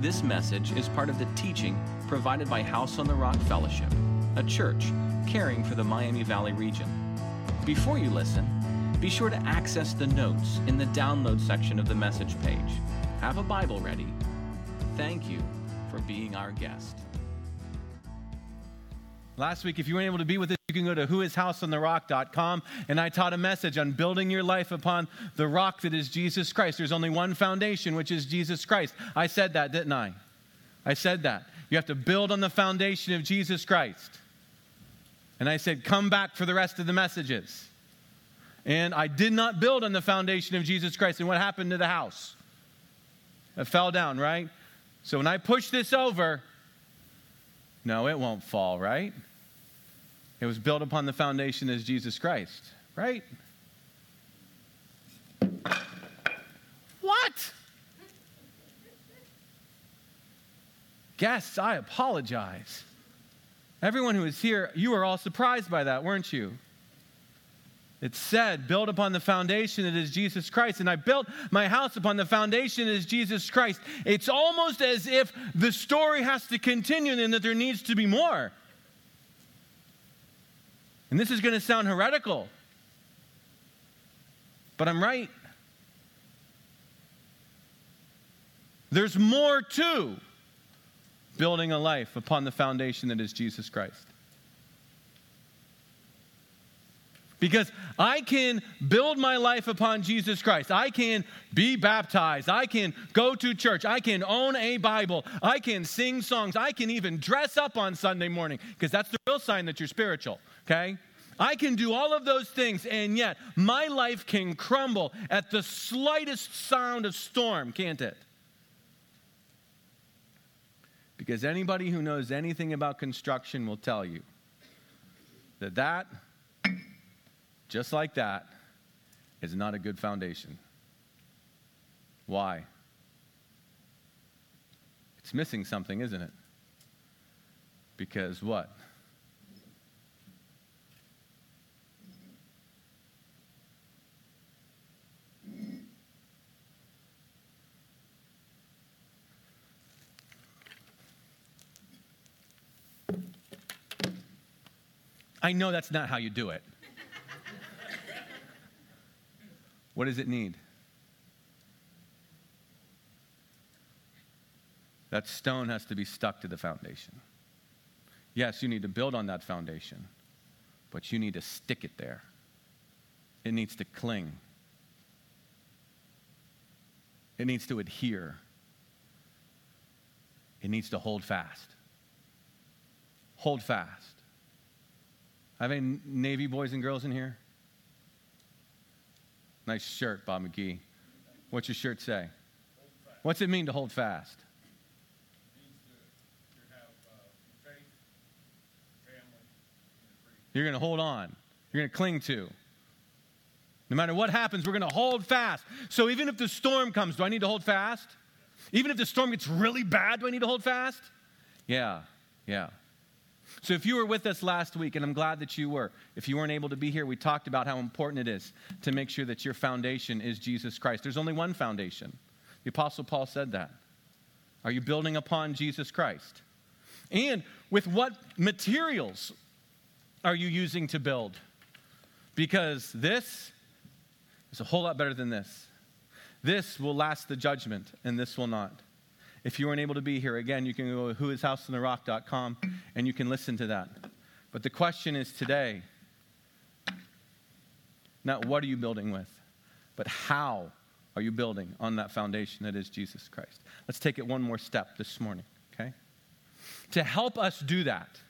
This message is part of the teaching provided by House on the Rock Fellowship, a church caring for the Miami Valley region. Before you listen, be sure to access the notes in the download section of the message page. Have a Bible ready. Thank you for being our guest. Last week, if you weren't able to be with us, you can go to whoishouseontherock.com. And I taught a message on building your life upon the rock that is Jesus Christ. There's only one foundation, which is Jesus Christ. I said that, didn't I? I said that. You have to build on the foundation of Jesus Christ. And I said, come back for the rest of the messages. And I did not build on the foundation of Jesus Christ. And what happened to the house? It fell down, right? So when I push this over, no, it won't fall, right? It was built upon the foundation as Jesus Christ, right? What? Guests, I apologize. Everyone who is here, you were all surprised by that, weren't you? It said, build upon the foundation that is Jesus Christ. And I built my house upon the foundation that is Jesus Christ. It's almost as if the story has to continue and that there needs to be more. And this is going to sound heretical, but I'm right. There's more to building a life upon the foundation that is Jesus Christ. Because I can build my life upon Jesus Christ. I can be baptized. I can go to church. I can own a Bible. I can sing songs. I can even dress up on Sunday morning because that's the real sign that you're spiritual, okay? I can do all of those things, and yet my life can crumble at the slightest sound of storm, can't it? Because anybody who knows anything about construction will tell you that that just like that, is not a good foundation. Why? It's missing something, isn't it? Because what? I know that's not how you do it. What does it need? That stone has to be stuck to the foundation. Yes, you need to build on that foundation, but you need to stick it there. It needs to cling, it needs to adhere, it needs to hold fast. Hold fast. Have any Navy boys and girls in here? Nice shirt, Bob McGee. What's your shirt say? What's it mean to hold fast? You're going to hold on. You're going to cling to. No matter what happens, we're going to hold fast. So even if the storm comes, do I need to hold fast? Even if the storm gets really bad, do I need to hold fast? Yeah, yeah. So, if you were with us last week, and I'm glad that you were, if you weren't able to be here, we talked about how important it is to make sure that your foundation is Jesus Christ. There's only one foundation. The Apostle Paul said that. Are you building upon Jesus Christ? And with what materials are you using to build? Because this is a whole lot better than this. This will last the judgment, and this will not. If you weren't able to be here, again, you can go to whoishouseontherock.com and you can listen to that. But the question is today not what are you building with, but how are you building on that foundation that is Jesus Christ? Let's take it one more step this morning, okay? To help us do that,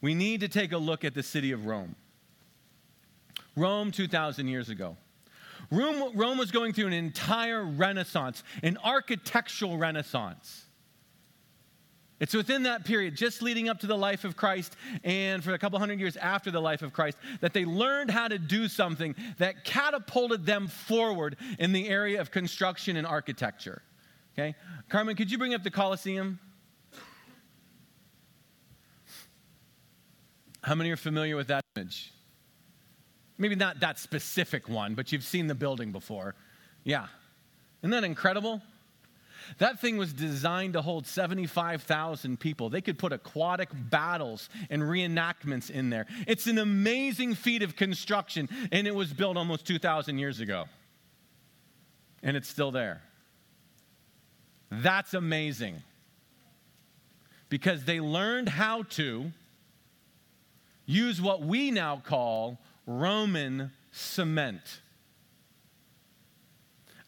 we need to take a look at the city of Rome. Rome 2,000 years ago. Rome, Rome was going through an entire renaissance, an architectural renaissance. It's within that period, just leading up to the life of Christ and for a couple hundred years after the life of Christ, that they learned how to do something that catapulted them forward in the area of construction and architecture. Okay? Carmen, could you bring up the Colosseum? How many are familiar with that image? Maybe not that specific one, but you've seen the building before. Yeah. Isn't that incredible? That thing was designed to hold 75,000 people. They could put aquatic battles and reenactments in there. It's an amazing feat of construction, and it was built almost 2,000 years ago. And it's still there. That's amazing. Because they learned how to use what we now call Roman cement.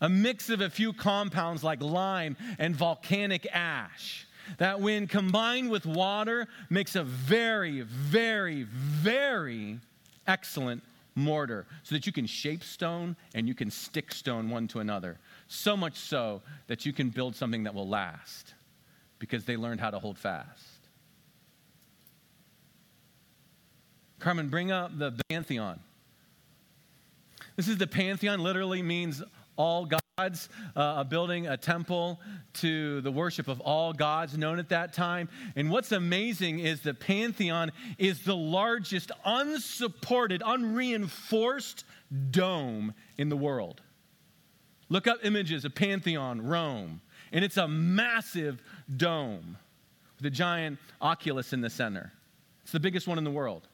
A mix of a few compounds like lime and volcanic ash. That when combined with water makes a very very very excellent mortar so that you can shape stone and you can stick stone one to another. So much so that you can build something that will last because they learned how to hold fast carmen bring up the pantheon this is the pantheon literally means all gods, uh, a building, a temple to the worship of all gods known at that time. And what's amazing is the Pantheon is the largest unsupported, unreinforced dome in the world. Look up images of Pantheon, Rome, and it's a massive dome with a giant oculus in the center. It's the biggest one in the world.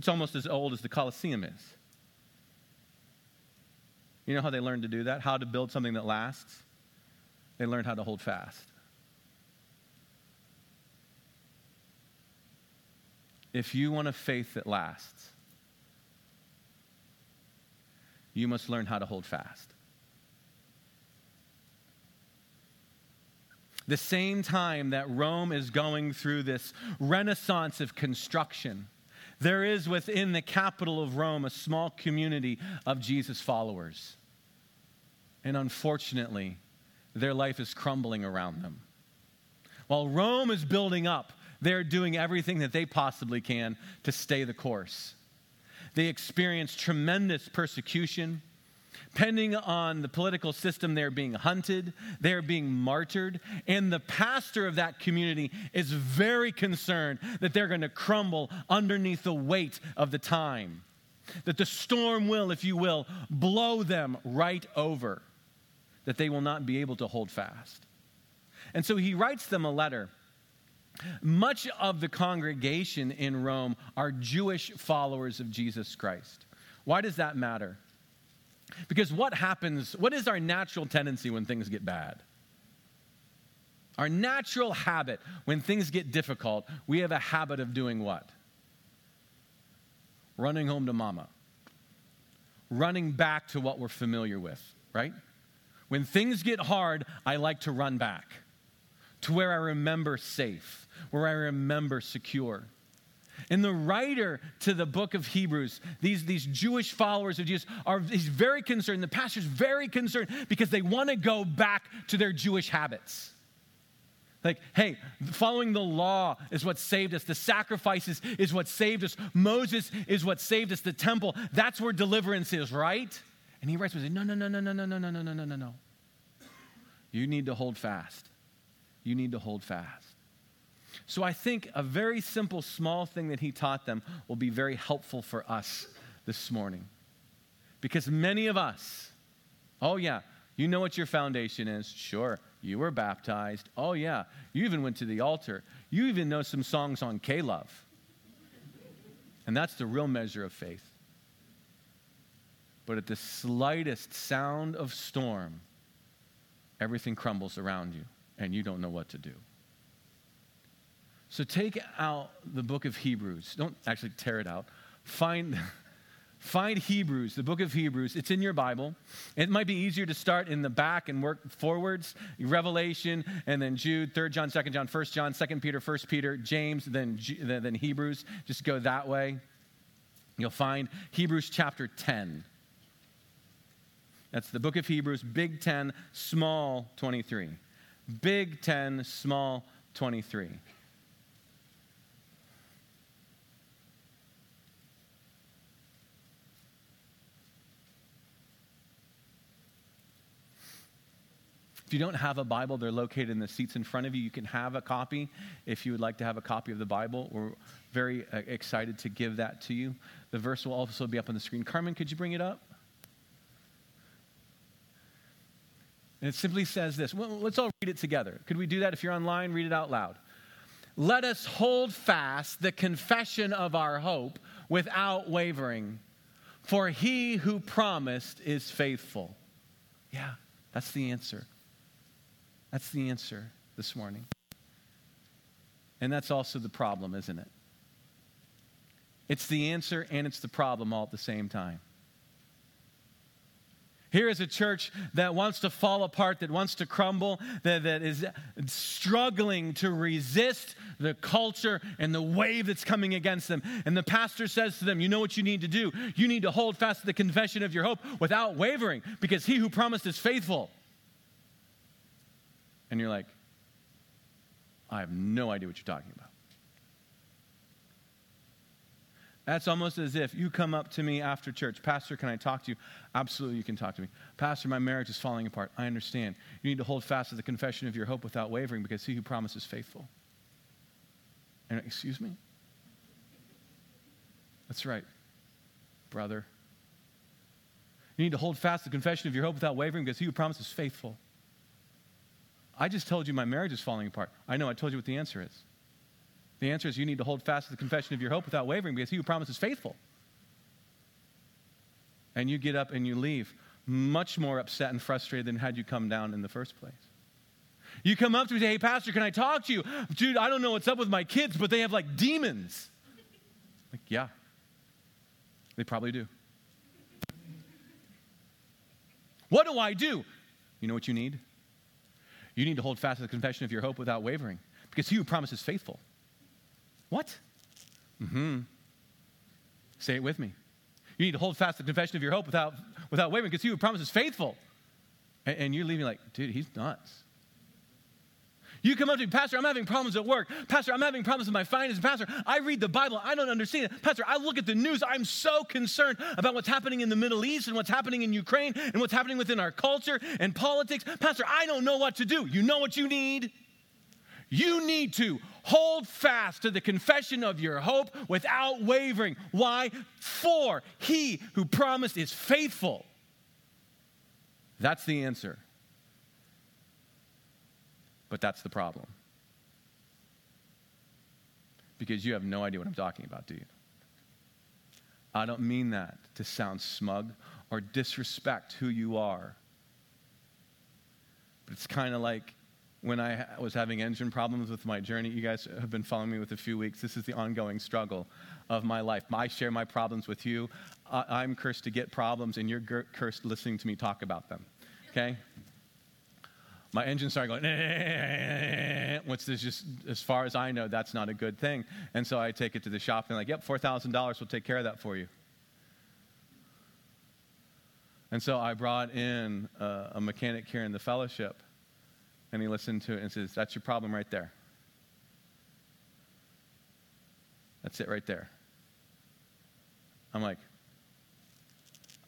It's almost as old as the Colosseum is. You know how they learned to do that? How to build something that lasts? They learned how to hold fast. If you want a faith that lasts, you must learn how to hold fast. The same time that Rome is going through this renaissance of construction, there is within the capital of Rome a small community of Jesus followers. And unfortunately, their life is crumbling around them. While Rome is building up, they're doing everything that they possibly can to stay the course. They experience tremendous persecution. Depending on the political system, they're being hunted, they're being martyred, and the pastor of that community is very concerned that they're going to crumble underneath the weight of the time. That the storm will, if you will, blow them right over, that they will not be able to hold fast. And so he writes them a letter. Much of the congregation in Rome are Jewish followers of Jesus Christ. Why does that matter? Because what happens, what is our natural tendency when things get bad? Our natural habit when things get difficult, we have a habit of doing what? Running home to mama. Running back to what we're familiar with, right? When things get hard, I like to run back to where I remember safe, where I remember secure. And the writer to the book of Hebrews, these, these Jewish followers of Jesus, are he's very concerned. The pastor's very concerned because they want to go back to their Jewish habits. Like, hey, following the law is what saved us. The sacrifices is what saved us. Moses is what saved us. The temple, that's where deliverance is, right? And he writes, no, no, no, no, no, no, no, no, no, no, no, no. You need to hold fast. You need to hold fast. So I think a very simple, small thing that he taught them will be very helpful for us this morning. Because many of us, oh, yeah, you know what your foundation is. Sure, you were baptized. Oh, yeah, you even went to the altar. You even know some songs on K Love. And that's the real measure of faith. But at the slightest sound of storm, everything crumbles around you, and you don't know what to do. So take out the book of Hebrews. Don't actually tear it out. Find, find Hebrews, the book of Hebrews. It's in your Bible. It might be easier to start in the back and work forwards. Revelation, and then Jude, 3rd John, 2nd John, 1st John, 2nd Peter, 1st Peter, James, then, then Hebrews. Just go that way. You'll find Hebrews chapter 10. That's the book of Hebrews, big 10, small 23. Big 10, small 23. If you don't have a Bible, they're located in the seats in front of you. You can have a copy if you would like to have a copy of the Bible. We're very uh, excited to give that to you. The verse will also be up on the screen. Carmen, could you bring it up? And it simply says this. Well, let's all read it together. Could we do that? If you're online, read it out loud. Let us hold fast the confession of our hope without wavering, for he who promised is faithful. Yeah, that's the answer. That's the answer this morning. And that's also the problem, isn't it? It's the answer and it's the problem all at the same time. Here is a church that wants to fall apart, that wants to crumble, that, that is struggling to resist the culture and the wave that's coming against them. And the pastor says to them, You know what you need to do? You need to hold fast to the confession of your hope without wavering, because he who promised is faithful. And you're like, I have no idea what you're talking about. That's almost as if you come up to me after church, Pastor, can I talk to you? Absolutely, you can talk to me. Pastor, my marriage is falling apart. I understand. You need to hold fast to the confession of your hope without wavering because he who promises faithful. And excuse me? That's right, brother. You need to hold fast the confession of your hope without wavering because he who promises faithful. I just told you my marriage is falling apart. I know, I told you what the answer is. The answer is you need to hold fast to the confession of your hope without wavering because he who promises is faithful. And you get up and you leave much more upset and frustrated than had you come down in the first place. You come up to me and say, Hey, Pastor, can I talk to you? Dude, I don't know what's up with my kids, but they have like demons. Like, yeah, they probably do. What do I do? You know what you need? You need to hold fast to the confession of your hope without wavering because he who promises faithful. What? Mm-hmm. Say it with me. You need to hold fast to the confession of your hope without, without wavering because he who promises faithful. And, and you're leaving like, dude, he's nuts. You come up to me, Pastor, I'm having problems at work. Pastor, I'm having problems with my finances. Pastor, I read the Bible. I don't understand it. Pastor, I look at the news. I'm so concerned about what's happening in the Middle East and what's happening in Ukraine and what's happening within our culture and politics. Pastor, I don't know what to do. You know what you need? You need to hold fast to the confession of your hope without wavering. Why? For he who promised is faithful. That's the answer. But that's the problem. Because you have no idea what I'm talking about, do you? I don't mean that to sound smug or disrespect who you are. But it's kind of like when I was having engine problems with my journey. You guys have been following me with a few weeks. This is the ongoing struggle of my life. I share my problems with you. I'm cursed to get problems, and you're cursed listening to me talk about them. Okay? My engine started going, which is just, as far as I know, that's not a good thing. And so I take it to the shop and, like, yep, $4,000 will take care of that for you. And so I brought in uh, a mechanic here in the fellowship and he listened to it and says, That's your problem right there. That's it right there. I'm like,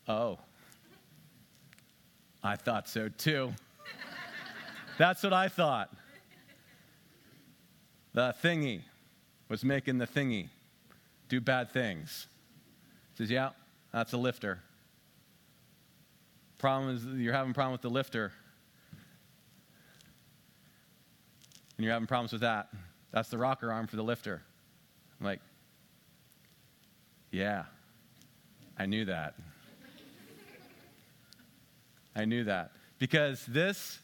Oh, I thought so too. That's what I thought. The thingy was making the thingy do bad things. Says, Yeah, that's a lifter. Problem is, you're having a problem with the lifter. and you're having problems with that, that's the rocker arm for the lifter. I'm like, yeah, I knew that. I knew that. Because this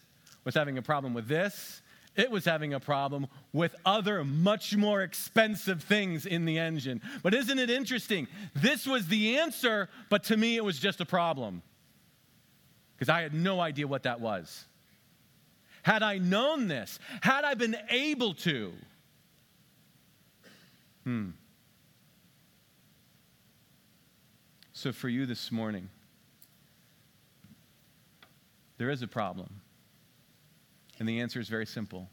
was having a problem with this, it was having a problem with other much more expensive things in the engine. But isn't it interesting? This was the answer, but to me it was just a problem. Because I had no idea what that was. Had I known this, had I been able to, hmm. So, for you this morning, there is a problem. And the answer is very simple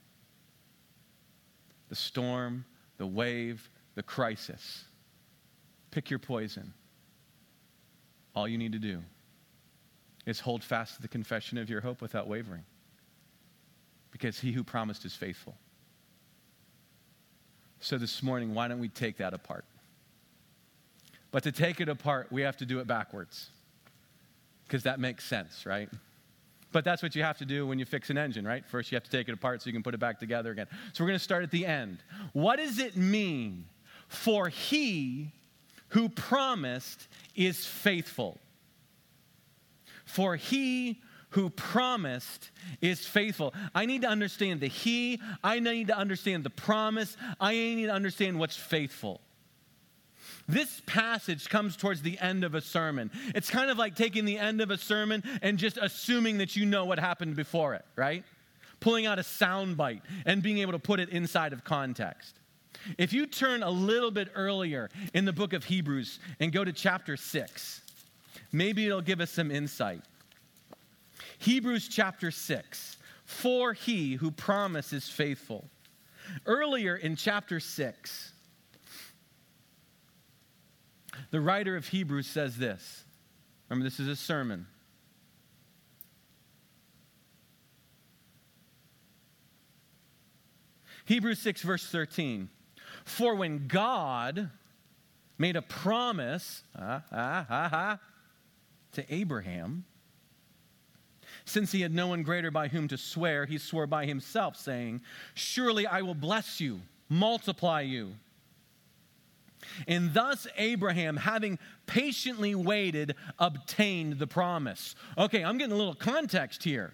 the storm, the wave, the crisis. Pick your poison. All you need to do is hold fast to the confession of your hope without wavering because he who promised is faithful. So this morning, why don't we take that apart? But to take it apart, we have to do it backwards because that makes sense, right? But that's what you have to do when you fix an engine, right? First, you have to take it apart so you can put it back together again. So we're going to start at the end. What does it mean for he who promised is faithful? For he who promised is faithful. I need to understand the He. I need to understand the promise. I need to understand what's faithful. This passage comes towards the end of a sermon. It's kind of like taking the end of a sermon and just assuming that you know what happened before it, right? Pulling out a soundbite and being able to put it inside of context. If you turn a little bit earlier in the book of Hebrews and go to chapter 6, maybe it'll give us some insight. Hebrews chapter 6. For he who promises faithful. Earlier in chapter 6, the writer of Hebrews says this. Remember, this is a sermon. Hebrews 6, verse 13. For when God made a promise to Abraham, since he had no one greater by whom to swear, he swore by himself, saying, Surely I will bless you, multiply you. And thus Abraham, having patiently waited, obtained the promise. Okay, I'm getting a little context here.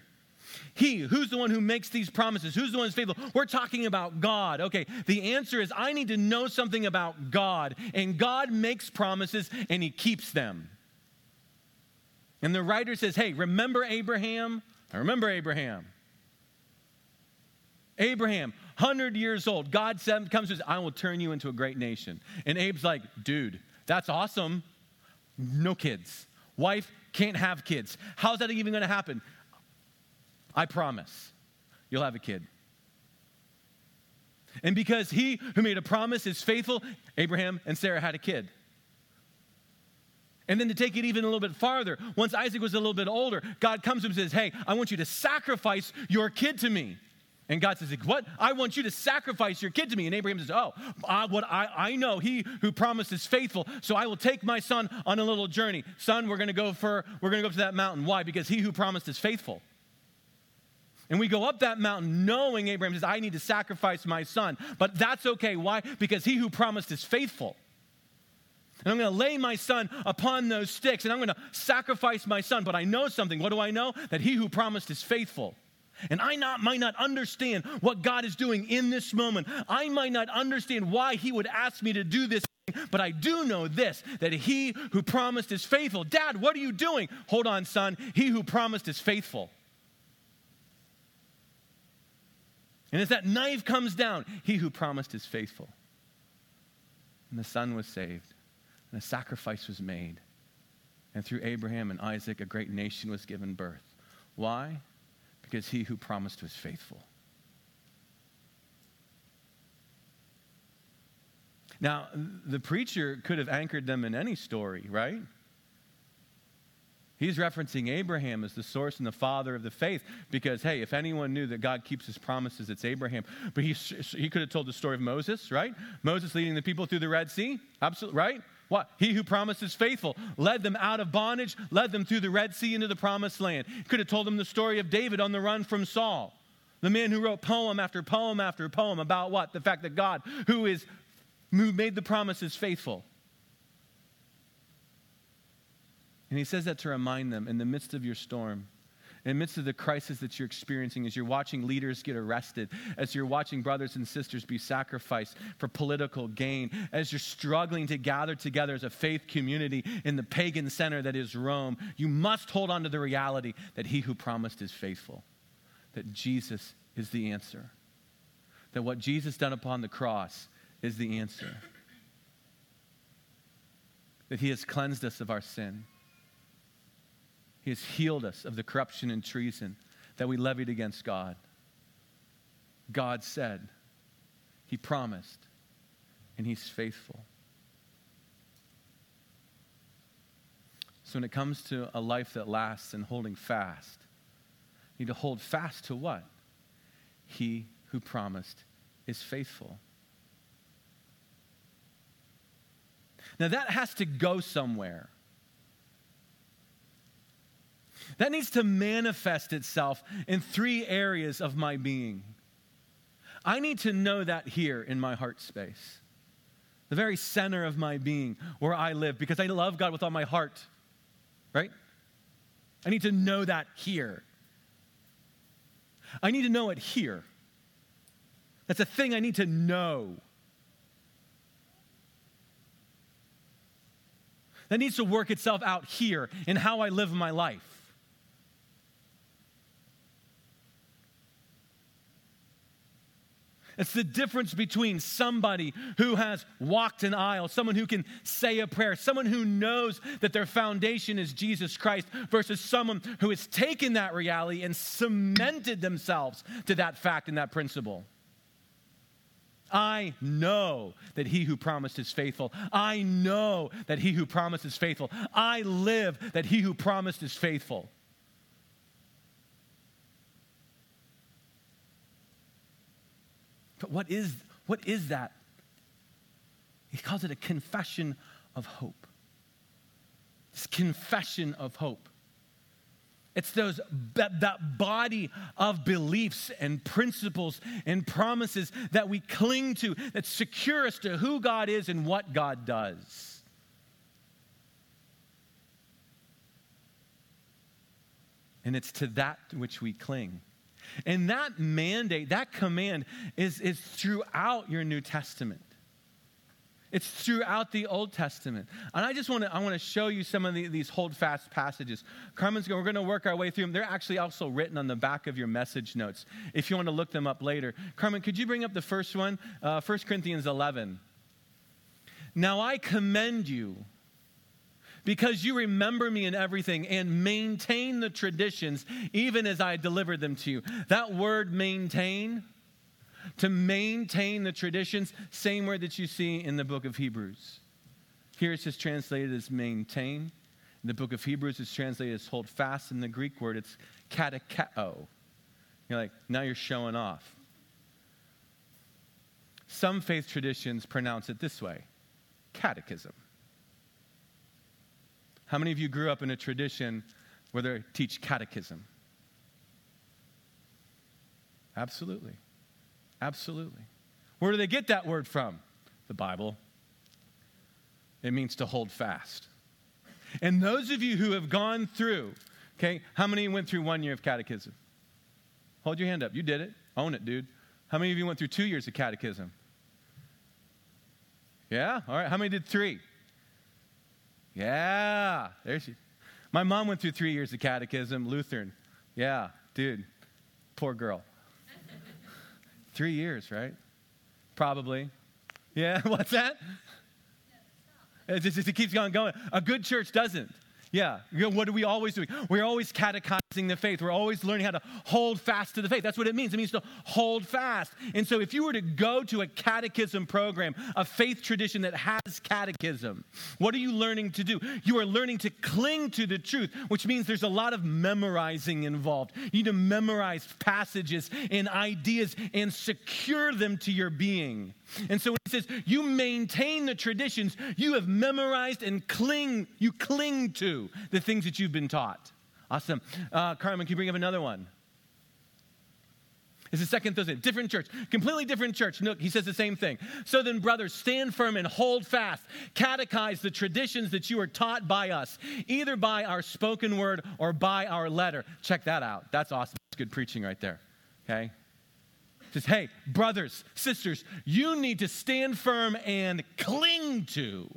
He, who's the one who makes these promises? Who's the one who's faithful? We're talking about God. Okay, the answer is I need to know something about God. And God makes promises and he keeps them. And the writer says, Hey, remember Abraham? I remember Abraham. Abraham, 100 years old, God comes and says, I will turn you into a great nation. And Abe's like, dude, that's awesome. No kids. Wife can't have kids. How's that even going to happen? I promise you'll have a kid. And because he who made a promise is faithful, Abraham and Sarah had a kid. And then to take it even a little bit farther, once Isaac was a little bit older, God comes to him and says, Hey, I want you to sacrifice your kid to me. And God says, What? I want you to sacrifice your kid to me. And Abraham says, Oh, uh, what I, I know, he who promises faithful. So I will take my son on a little journey. Son, we're gonna go for we're gonna go up to that mountain. Why? Because he who promised is faithful. And we go up that mountain knowing Abraham says, I need to sacrifice my son. But that's okay. Why? Because he who promised is faithful. And I'm going to lay my son upon those sticks and I'm going to sacrifice my son. But I know something. What do I know? That he who promised is faithful. And I not, might not understand what God is doing in this moment. I might not understand why he would ask me to do this. But I do know this that he who promised is faithful. Dad, what are you doing? Hold on, son. He who promised is faithful. And as that knife comes down, he who promised is faithful. And the son was saved and a sacrifice was made. And through Abraham and Isaac, a great nation was given birth. Why? Because he who promised was faithful. Now, the preacher could have anchored them in any story, right? He's referencing Abraham as the source and the father of the faith because, hey, if anyone knew that God keeps his promises, it's Abraham. But he, he could have told the story of Moses, right? Moses leading the people through the Red Sea, absolutely, right? What? He who promises faithful led them out of bondage, led them through the Red Sea into the promised land. Could have told them the story of David on the run from Saul. The man who wrote poem after poem after poem about what? The fact that God, who is who made the promises faithful, And he says that to remind them in the midst of your storm, in the midst of the crisis that you're experiencing, as you're watching leaders get arrested, as you're watching brothers and sisters be sacrificed for political gain, as you're struggling to gather together as a faith community in the pagan center that is Rome, you must hold on to the reality that he who promised is faithful, that Jesus is the answer, that what Jesus done upon the cross is the answer, that he has cleansed us of our sin he has healed us of the corruption and treason that we levied against God. God said, He promised, and He's faithful. So when it comes to a life that lasts and holding fast, you need to hold fast to what? He who promised is faithful. Now that has to go somewhere. That needs to manifest itself in three areas of my being. I need to know that here in my heart space, the very center of my being, where I live, because I love God with all my heart, right? I need to know that here. I need to know it here. That's a thing I need to know. That needs to work itself out here in how I live my life. It's the difference between somebody who has walked an aisle, someone who can say a prayer, someone who knows that their foundation is Jesus Christ, versus someone who has taken that reality and cemented themselves to that fact and that principle. I know that he who promised is faithful. I know that he who promised is faithful. I live that he who promised is faithful. But what is, what is that? He calls it a confession of hope. This confession of hope. It's those that, that body of beliefs and principles and promises that we cling to that secure us to who God is and what God does. And it's to that which we cling. And that mandate, that command is, is throughout your New Testament. It's throughout the Old Testament. And I just want to I want to show you some of the, these hold fast passages. Carmen's going, we're going to work our way through them. They're actually also written on the back of your message notes if you want to look them up later. Carmen, could you bring up the first one? Uh, 1 Corinthians 11. Now I commend you because you remember me in everything and maintain the traditions even as I delivered them to you. That word maintain, to maintain the traditions, same word that you see in the book of Hebrews. Here it's just translated as maintain. In the book of Hebrews, it's translated as hold fast. In the Greek word, it's katakeo. You're like, now you're showing off. Some faith traditions pronounce it this way catechism. How many of you grew up in a tradition where they teach catechism? Absolutely. Absolutely. Where do they get that word from? The Bible. It means to hold fast. And those of you who have gone through, okay, how many went through one year of catechism? Hold your hand up. You did it. Own it, dude. How many of you went through two years of catechism? Yeah? All right. How many did three? Yeah, there she. My mom went through three years of catechism, Lutheran. Yeah, dude, poor girl. three years, right? Probably. Yeah, what's that? It, just, it keeps on going. A good church doesn't. Yeah. What are we always doing? We're always catechizing the faith. We're always learning how to hold fast to the faith. That's what it means. It means to hold fast. And so if you were to go to a catechism program, a faith tradition that has catechism, what are you learning to do? You are learning to cling to the truth, which means there's a lot of memorizing involved. You need to memorize passages and ideas and secure them to your being. And so when he says, you maintain the traditions you have memorized and cling, you cling to the things that you've been taught. Awesome. Uh, Carmen, can you bring up another one? It's the second Thursday, different church, completely different church. Look, he says the same thing. So then, brothers, stand firm and hold fast. Catechize the traditions that you are taught by us, either by our spoken word or by our letter. Check that out. That's awesome. That's good preaching right there. Okay? says, hey, brothers, sisters, you need to stand firm and cling to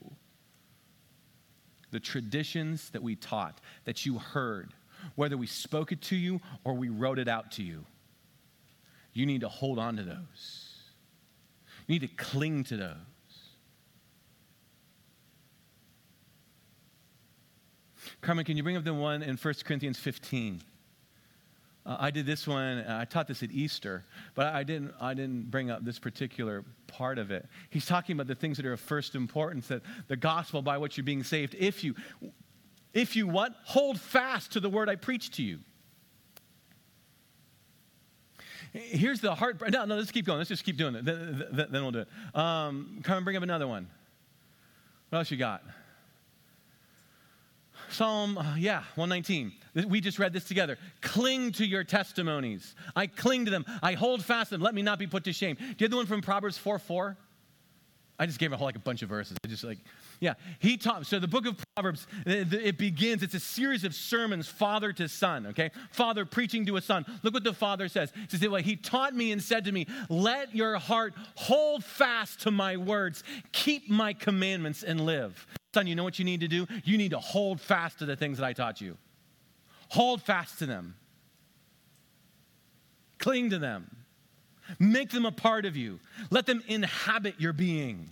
the traditions that we taught, that you heard, whether we spoke it to you or we wrote it out to you. You need to hold on to those. You need to cling to those. Carmen, can you bring up the one in 1 Corinthians 15? Uh, I did this one, uh, I taught this at Easter, but I didn't, I didn't bring up this particular part of it. He's talking about the things that are of first importance, that the gospel by which you're being saved, if you, if you what? Hold fast to the word I preach to you. Here's the heart. No, no, let's keep going. Let's just keep doing it. Then, then we'll do it. Um, Carmen bring up another one. What else you got? Psalm, uh, yeah, 119. We just read this together. Cling to your testimonies. I cling to them. I hold fast them. Let me not be put to shame. Do you have the one from Proverbs 4 4? I just gave a whole like a bunch of verses. I just like, yeah. He taught. So the book of Proverbs, it begins. It's a series of sermons, father to son. Okay, father preaching to a son. Look what the father says. He says, "Well, he taught me and said to me, Let your heart hold fast to my words. Keep my commandments and live." Son, you know what you need to do? You need to hold fast to the things that I taught you. Hold fast to them. Cling to them. Make them a part of you. Let them inhabit your being.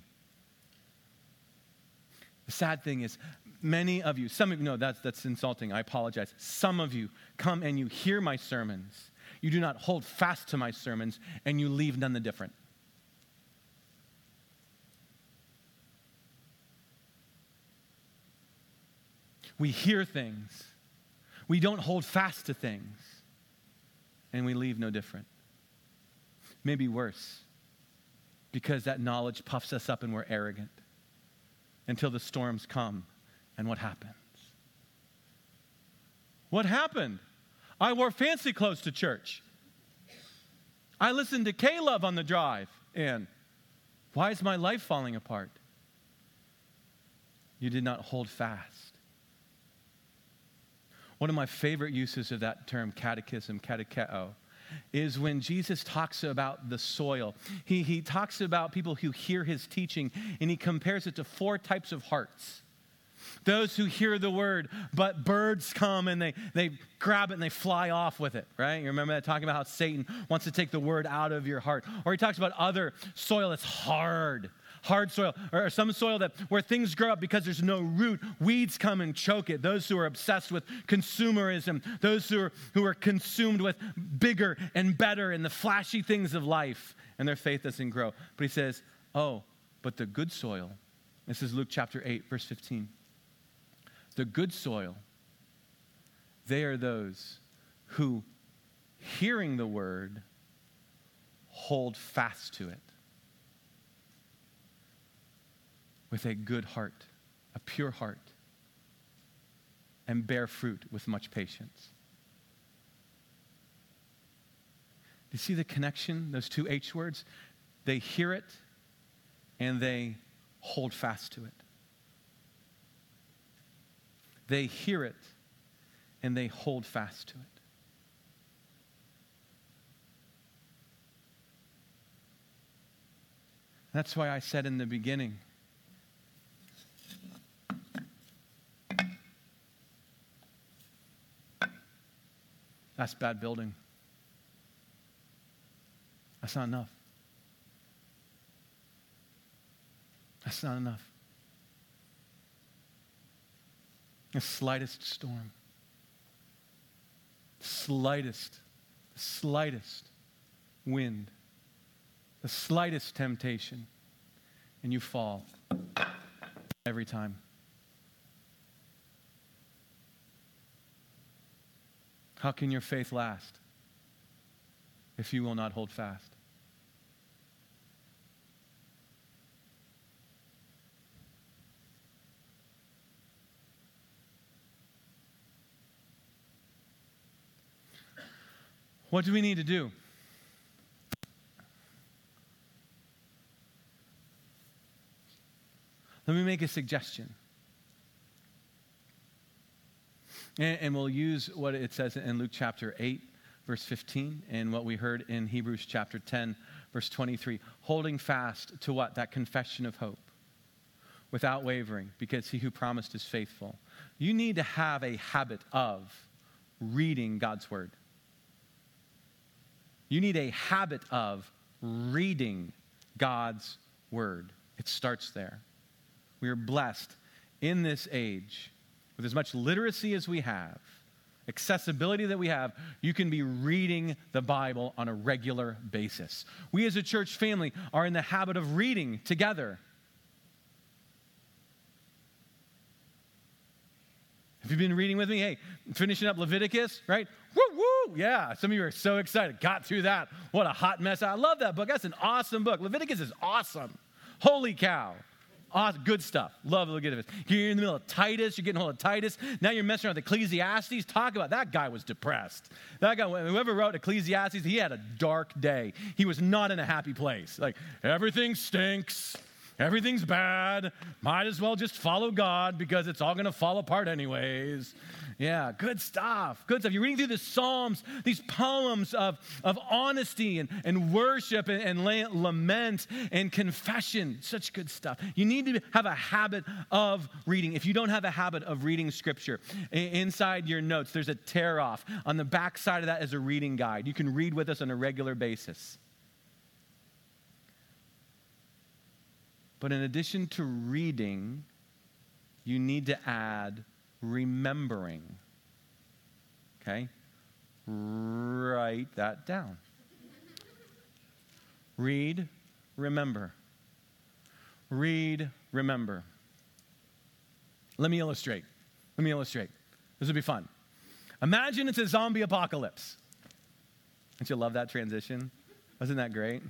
Sad thing is, many of you, some of you, no, that's, that's insulting. I apologize. Some of you come and you hear my sermons. You do not hold fast to my sermons, and you leave none the different. We hear things, we don't hold fast to things, and we leave no different maybe worse, because that knowledge puffs us up and we're arrogant until the storms come. And what happens? What happened? I wore fancy clothes to church. I listened to K Love on the drive in. Why is my life falling apart? You did not hold fast. One of my favorite uses of that term, catechism, catecheo, is when Jesus talks about the soil. He, he talks about people who hear his teaching, and he compares it to four types of hearts. Those who hear the word, but birds come and they, they grab it and they fly off with it, right? You remember that talking about how Satan wants to take the word out of your heart. Or he talks about other soil that's hard hard soil, or some soil that where things grow up because there's no root, weeds come and choke it. Those who are obsessed with consumerism, those who are, who are consumed with bigger and better and the flashy things of life, and their faith doesn't grow. But he says, Oh, but the good soil, this is Luke chapter 8, verse 15. The good soil, they are those who, hearing the word, hold fast to it. With a good heart, a pure heart, and bear fruit with much patience. You see the connection, those two H words? They hear it and they hold fast to it. They hear it and they hold fast to it. That's why I said in the beginning That's bad building. That's not enough. That's not enough. The slightest storm, slightest, the slightest wind, the slightest temptation, and you fall every time. How can your faith last if you will not hold fast? What do we need to do? Let me make a suggestion. And, and we'll use what it says in Luke chapter 8, verse 15, and what we heard in Hebrews chapter 10, verse 23. Holding fast to what? That confession of hope without wavering, because he who promised is faithful. You need to have a habit of reading God's word. You need a habit of reading God's word. It starts there. We are blessed in this age with as much literacy as we have, accessibility that we have, you can be reading the Bible on a regular basis. We as a church family are in the habit of reading together. Have you been reading with me? Hey, finishing up Leviticus, right? Woo woo! Yeah, some of you are so excited. Got through that. What a hot mess. I love that book. That's an awesome book. Leviticus is awesome. Holy cow. Awesome, good stuff. Love it. You're in the middle of Titus. You're getting hold of Titus. Now you're messing around with Ecclesiastes. Talk about that guy was depressed. That guy, whoever wrote Ecclesiastes, he had a dark day. He was not in a happy place. Like everything stinks. Everything's bad. Might as well just follow God because it's all going to fall apart anyways. Yeah, good stuff. Good stuff. You're reading through the Psalms, these poems of, of honesty and, and worship and, and lament and confession. Such good stuff. You need to have a habit of reading. If you don't have a habit of reading scripture, inside your notes, there's a tear off. On the back side of that is a reading guide. You can read with us on a regular basis. But in addition to reading, you need to add remembering. Okay? Write that down. Read, remember. Read, remember. Let me illustrate. Let me illustrate. This would be fun. Imagine it's a zombie apocalypse. Don't you love that transition? Wasn't that great?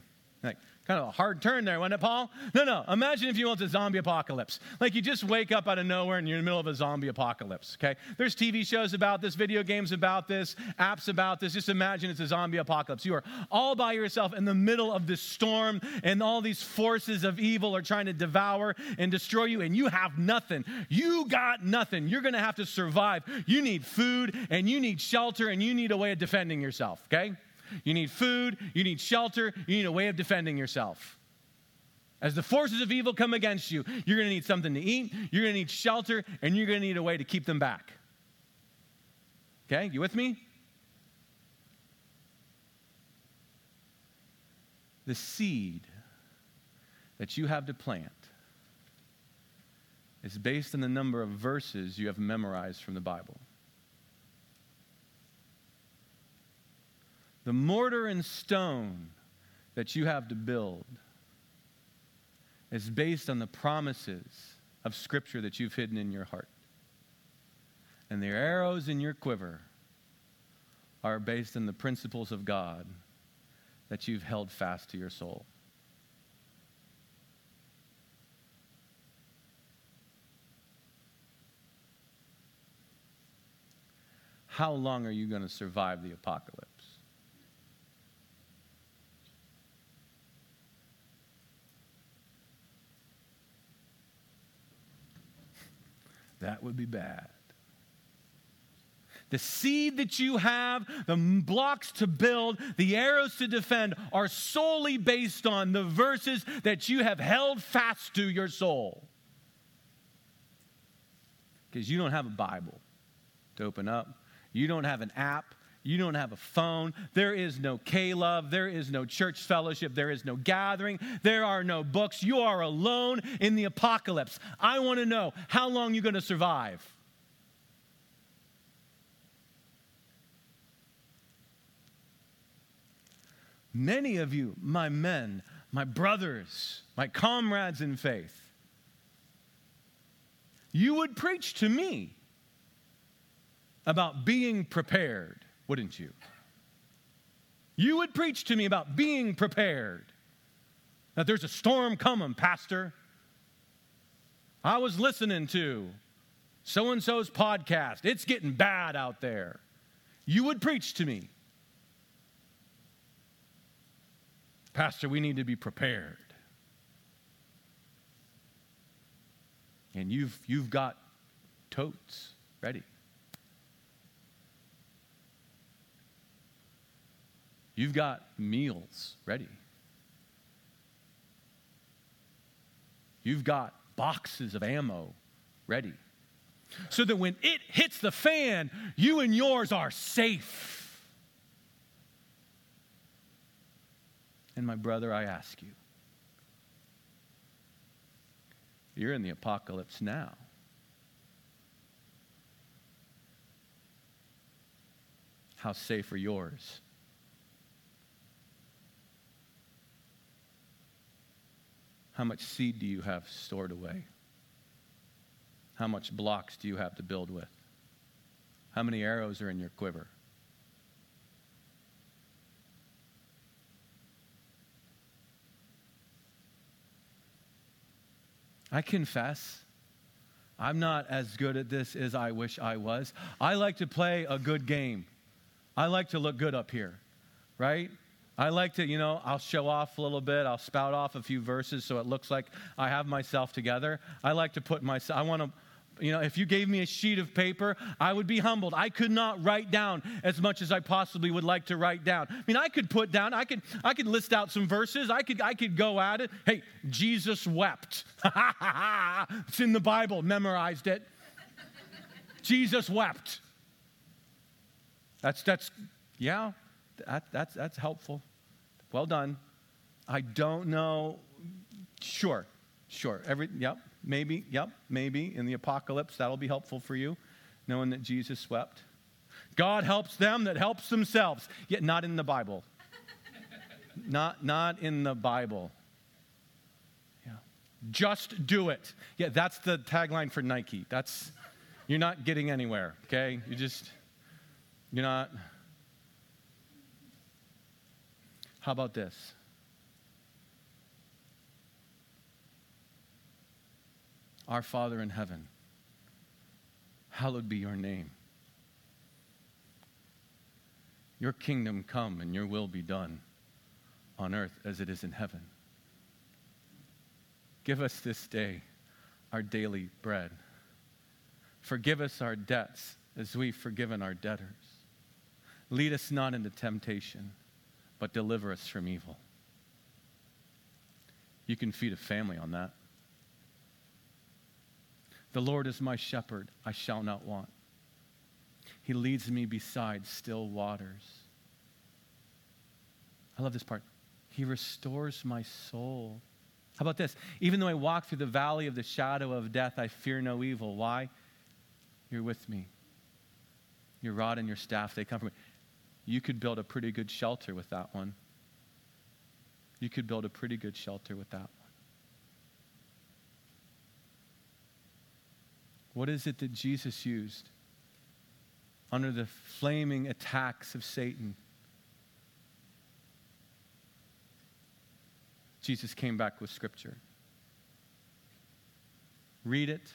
Like, Kind of a hard turn there, wasn't it, Paul? No, no. Imagine if you want a zombie apocalypse. Like you just wake up out of nowhere and you're in the middle of a zombie apocalypse, okay? There's TV shows about this, video games about this, apps about this. Just imagine it's a zombie apocalypse. You are all by yourself in the middle of this storm, and all these forces of evil are trying to devour and destroy you, and you have nothing. You got nothing. You're going to have to survive. You need food, and you need shelter, and you need a way of defending yourself, okay? You need food, you need shelter, you need a way of defending yourself. As the forces of evil come against you, you're going to need something to eat, you're going to need shelter, and you're going to need a way to keep them back. Okay, you with me? The seed that you have to plant is based on the number of verses you have memorized from the Bible. The mortar and stone that you have to build is based on the promises of Scripture that you've hidden in your heart. And the arrows in your quiver are based on the principles of God that you've held fast to your soul. How long are you going to survive the apocalypse? That would be bad. The seed that you have, the blocks to build, the arrows to defend are solely based on the verses that you have held fast to your soul. Because you don't have a Bible to open up, you don't have an app you don't have a phone. There is no K Love. There is no church fellowship. There is no gathering. There are no books. You are alone in the apocalypse. I want to know how long you're going to survive. Many of you, my men, my brothers, my comrades in faith, you would preach to me about being prepared wouldn't you? You would preach to me about being prepared. That there's a storm coming, Pastor. I was listening to so and so's podcast. It's getting bad out there. You would preach to me. Pastor, we need to be prepared. And you've, you've got totes ready. You've got meals ready. You've got boxes of ammo ready. So that when it hits the fan, you and yours are safe. And my brother, I ask you, you're in the apocalypse now. How safe are yours? How much seed do you have stored away? How much blocks do you have to build with? How many arrows are in your quiver? I confess. I'm not as good at this as I wish I was. I like to play a good game. I like to look good up here, right? I like to, you know, I'll show off a little bit. I'll spout off a few verses so it looks like I have myself together. I like to put myself, I want to, you know, if you gave me a sheet of paper, I would be humbled. I could not write down as much as I possibly would like to write down. I mean, I could put down, I could, I could list out some verses. I could, I could go at it. Hey, Jesus wept. it's in the Bible. Memorized it. Jesus wept. That's, that's, yeah, that, that's, that's helpful. Well done. I don't know. Sure, sure. Every, yep, maybe, yep, maybe. In the apocalypse, that'll be helpful for you, knowing that Jesus swept. God helps them that helps themselves, yet not in the Bible. not, not in the Bible. Yeah. Just do it. Yeah, that's the tagline for Nike. That's, you're not getting anywhere, okay? You just, you're not. How about this? Our Father in heaven, hallowed be your name. Your kingdom come and your will be done on earth as it is in heaven. Give us this day our daily bread. Forgive us our debts as we've forgiven our debtors. Lead us not into temptation but deliver us from evil. You can feed a family on that. The Lord is my shepherd, I shall not want. He leads me beside still waters. I love this part. He restores my soul. How about this? Even though I walk through the valley of the shadow of death, I fear no evil. Why? You're with me. Your rod and your staff, they comfort me you could build a pretty good shelter with that one. You could build a pretty good shelter with that one. What is it that Jesus used under the flaming attacks of Satan? Jesus came back with Scripture. Read it,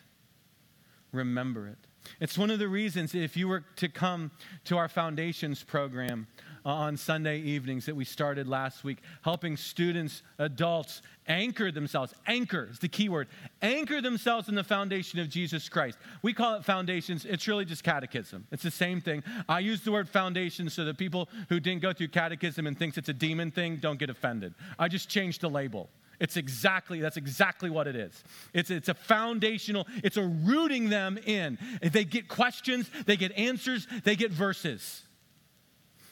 remember it. It's one of the reasons, if you were to come to our foundations program uh, on Sunday evenings that we started last week, helping students, adults anchor themselves. Anchor is the key word. Anchor themselves in the foundation of Jesus Christ. We call it foundations. It's really just catechism. It's the same thing. I use the word foundation so that people who didn't go through catechism and thinks it's a demon thing don't get offended. I just changed the label. It's exactly, that's exactly what it is. It's, it's a foundational, it's a rooting them in. They get questions, they get answers, they get verses.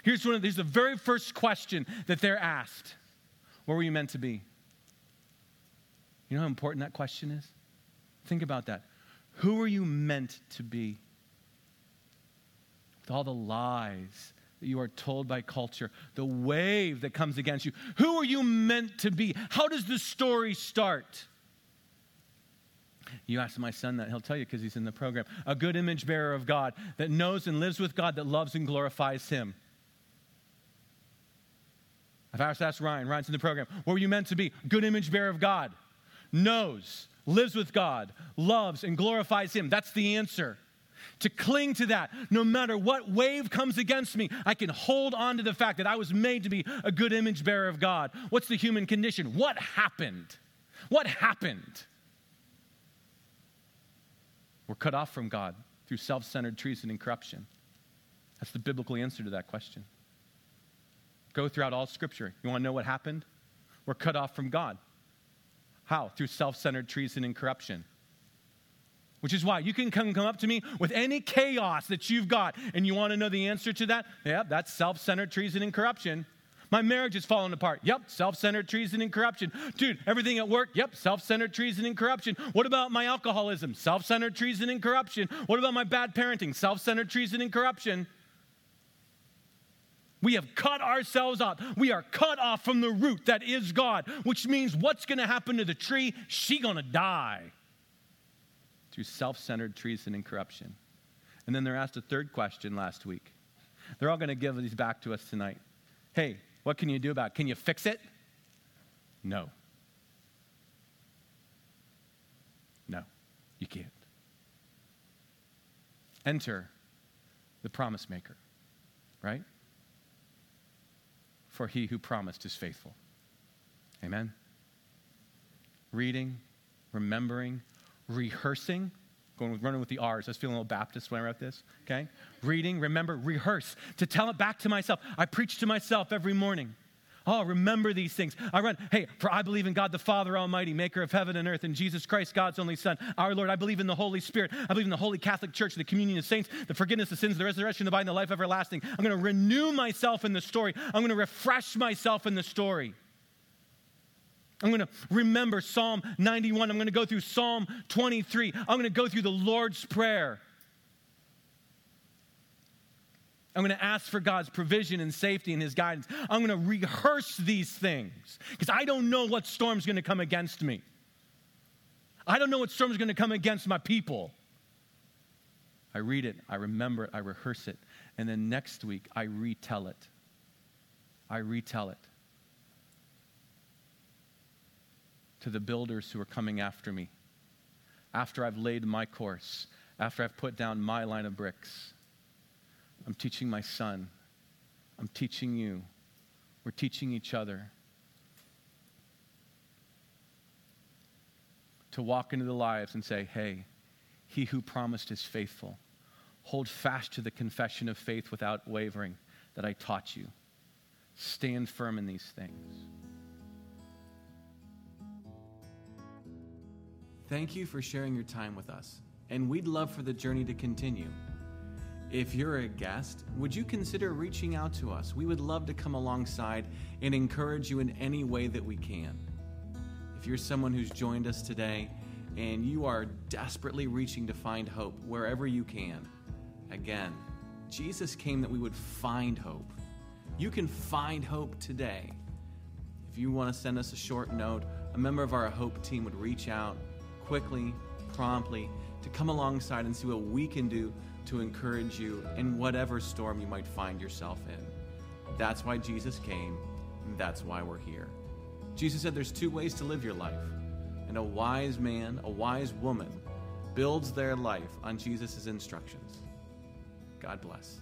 Here's one of these, the very first question that they're asked. Where were you meant to be? You know how important that question is? Think about that. Who are you meant to be? With all the lies you are told by culture, the wave that comes against you. Who are you meant to be? How does the story start? You ask my son that, he'll tell you because he's in the program. A good image bearer of God that knows and lives with God, that loves and glorifies Him. I've asked, Ryan, Ryan's in the program. What were you meant to be? Good image bearer of God, knows, lives with God, loves, and glorifies Him. That's the answer to cling to that. No matter what wave comes against me, I can hold on to the fact that I was made to be a good image bearer of God. What's the human condition? What happened? What happened? We're cut off from God through self centered treason and corruption. That's the biblical answer to that question. Go throughout all Scripture. You want to know what happened? We're cut off from God. How? Through self centered treason and corruption. Which is why you can come, come up to me with any chaos that you've got and you want to know the answer to that. Yeah, that's self centered treason and corruption. My marriage is falling apart. Yep, self centered treason and corruption. Dude, everything at work. Yep, self centered treason and corruption. What about my alcoholism? Self centered treason and corruption. What about my bad parenting? Self centered treason and corruption. We have cut ourselves off. We are cut off from the root that is God, which means what's going to happen to the tree? She going to die through self centered treason and corruption. And then they're asked a third question last week. They're all going to give these back to us tonight. Hey, what can you do about it? Can you fix it? No. No, you can't. Enter the promise maker, right? For he who promised is faithful. Amen. Reading, remembering, rehearsing. Going with, running with the R's. I was feeling a little Baptist when I wrote this. Okay? Reading, remember, rehearse. To tell it back to myself. I preach to myself every morning. Oh, remember these things. I run, hey, for I believe in God the Father Almighty, maker of heaven and earth, and Jesus Christ, God's only Son, our Lord. I believe in the Holy Spirit. I believe in the Holy Catholic Church, the communion of saints, the forgiveness of sins, the resurrection, the body, and the life everlasting. I'm going to renew myself in the story. I'm going to refresh myself in the story. I'm going to remember Psalm 91. I'm going to go through Psalm 23. I'm going to go through the Lord's Prayer. I'm going to ask for God's provision and safety and His guidance. I'm going to rehearse these things because I don't know what storm's going to come against me. I don't know what storm's going to come against my people. I read it, I remember it, I rehearse it, and then next week I retell it. I retell it to the builders who are coming after me. After I've laid my course, after I've put down my line of bricks, I'm teaching my son. I'm teaching you. We're teaching each other to walk into the lives and say, hey, he who promised is faithful. Hold fast to the confession of faith without wavering that I taught you. Stand firm in these things. Thank you for sharing your time with us, and we'd love for the journey to continue. If you're a guest, would you consider reaching out to us? We would love to come alongside and encourage you in any way that we can. If you're someone who's joined us today and you are desperately reaching to find hope wherever you can, again, Jesus came that we would find hope. You can find hope today. If you want to send us a short note, a member of our Hope team would reach out quickly, promptly, to come alongside and see what we can do to encourage you in whatever storm you might find yourself in. That's why Jesus came, and that's why we're here. Jesus said there's two ways to live your life, and a wise man, a wise woman, builds their life on Jesus' instructions. God bless.